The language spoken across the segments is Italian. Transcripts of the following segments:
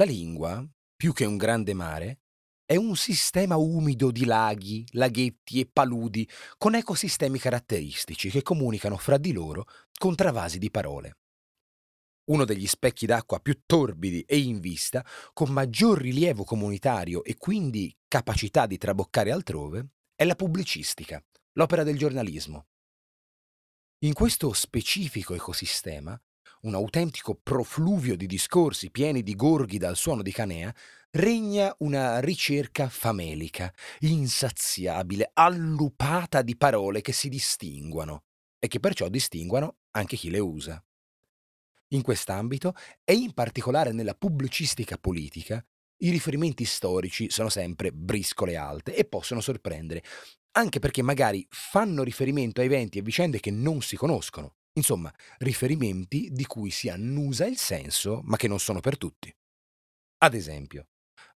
La lingua, più che un grande mare, è un sistema umido di laghi, laghetti e paludi con ecosistemi caratteristici che comunicano fra di loro con travasi di parole. Uno degli specchi d'acqua più torbidi e in vista, con maggior rilievo comunitario e quindi capacità di traboccare altrove, è la pubblicistica, l'opera del giornalismo. In questo specifico ecosistema, un autentico profluvio di discorsi pieni di gorghi dal suono di canea, regna una ricerca famelica, insaziabile, allupata di parole che si distinguono e che perciò distinguono anche chi le usa. In quest'ambito, e in particolare nella pubblicistica politica, i riferimenti storici sono sempre briscole alte e possono sorprendere, anche perché magari fanno riferimento a eventi e vicende che non si conoscono. Insomma, riferimenti di cui si annusa il senso, ma che non sono per tutti. Ad esempio,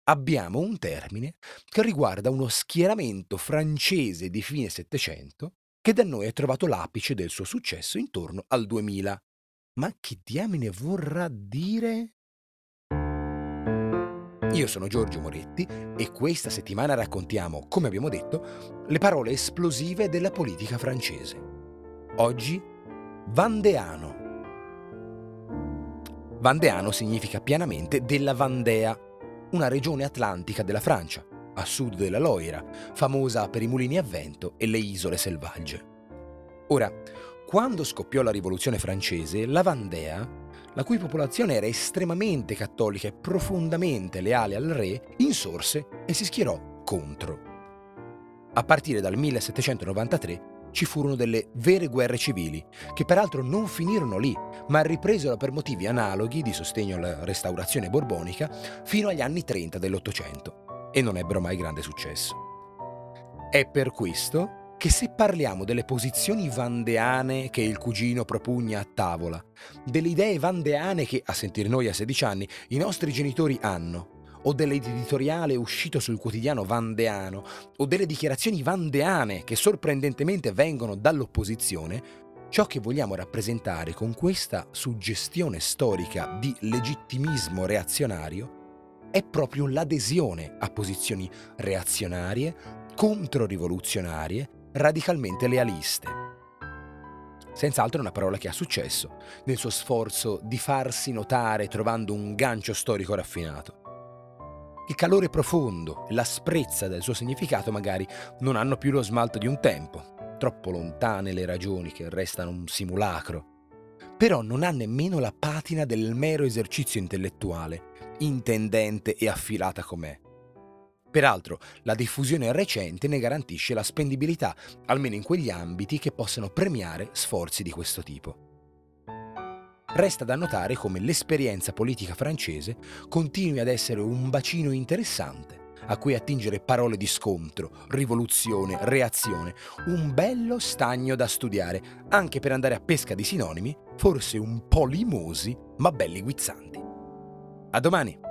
abbiamo un termine che riguarda uno schieramento francese di fine Settecento che da noi ha trovato l'apice del suo successo intorno al 2000. Ma che diamine vorrà dire? Io sono Giorgio Moretti e questa settimana raccontiamo, come abbiamo detto, le parole esplosive della politica francese. Oggi, Vandeano. Vandeano significa pianamente della Vandea, una regione atlantica della Francia, a sud della Loira, famosa per i mulini a vento e le isole selvagge. Ora, quando scoppiò la rivoluzione francese, la Vandea, la cui popolazione era estremamente cattolica e profondamente leale al re, insorse e si schierò contro. A partire dal 1793 ci furono delle vere guerre civili, che peraltro non finirono lì, ma ripresero per motivi analoghi di sostegno alla restaurazione borbonica fino agli anni 30 dell'Ottocento, e non ebbero mai grande successo. È per questo che se parliamo delle posizioni vandeane che il cugino propugna a tavola, delle idee vandeane che, a sentire noi a 16 anni, i nostri genitori hanno, o dell'editoriale uscito sul quotidiano vandeano, o delle dichiarazioni vandeane che sorprendentemente vengono dall'opposizione, ciò che vogliamo rappresentare con questa suggestione storica di legittimismo reazionario è proprio l'adesione a posizioni reazionarie, controrivoluzionarie, radicalmente lealiste. Senz'altro è una parola che ha successo nel suo sforzo di farsi notare trovando un gancio storico raffinato. Il calore profondo e l'asprezza del suo significato magari non hanno più lo smalto di un tempo, troppo lontane le ragioni che restano un simulacro, però non ha nemmeno la patina del mero esercizio intellettuale, intendente e affilata com'è. Peraltro, la diffusione recente ne garantisce la spendibilità, almeno in quegli ambiti che possano premiare sforzi di questo tipo. Resta da notare come l'esperienza politica francese continui ad essere un bacino interessante a cui attingere parole di scontro, rivoluzione, reazione, un bello stagno da studiare, anche per andare a pesca di sinonimi, forse un po' limosi, ma belli guizzanti. A domani!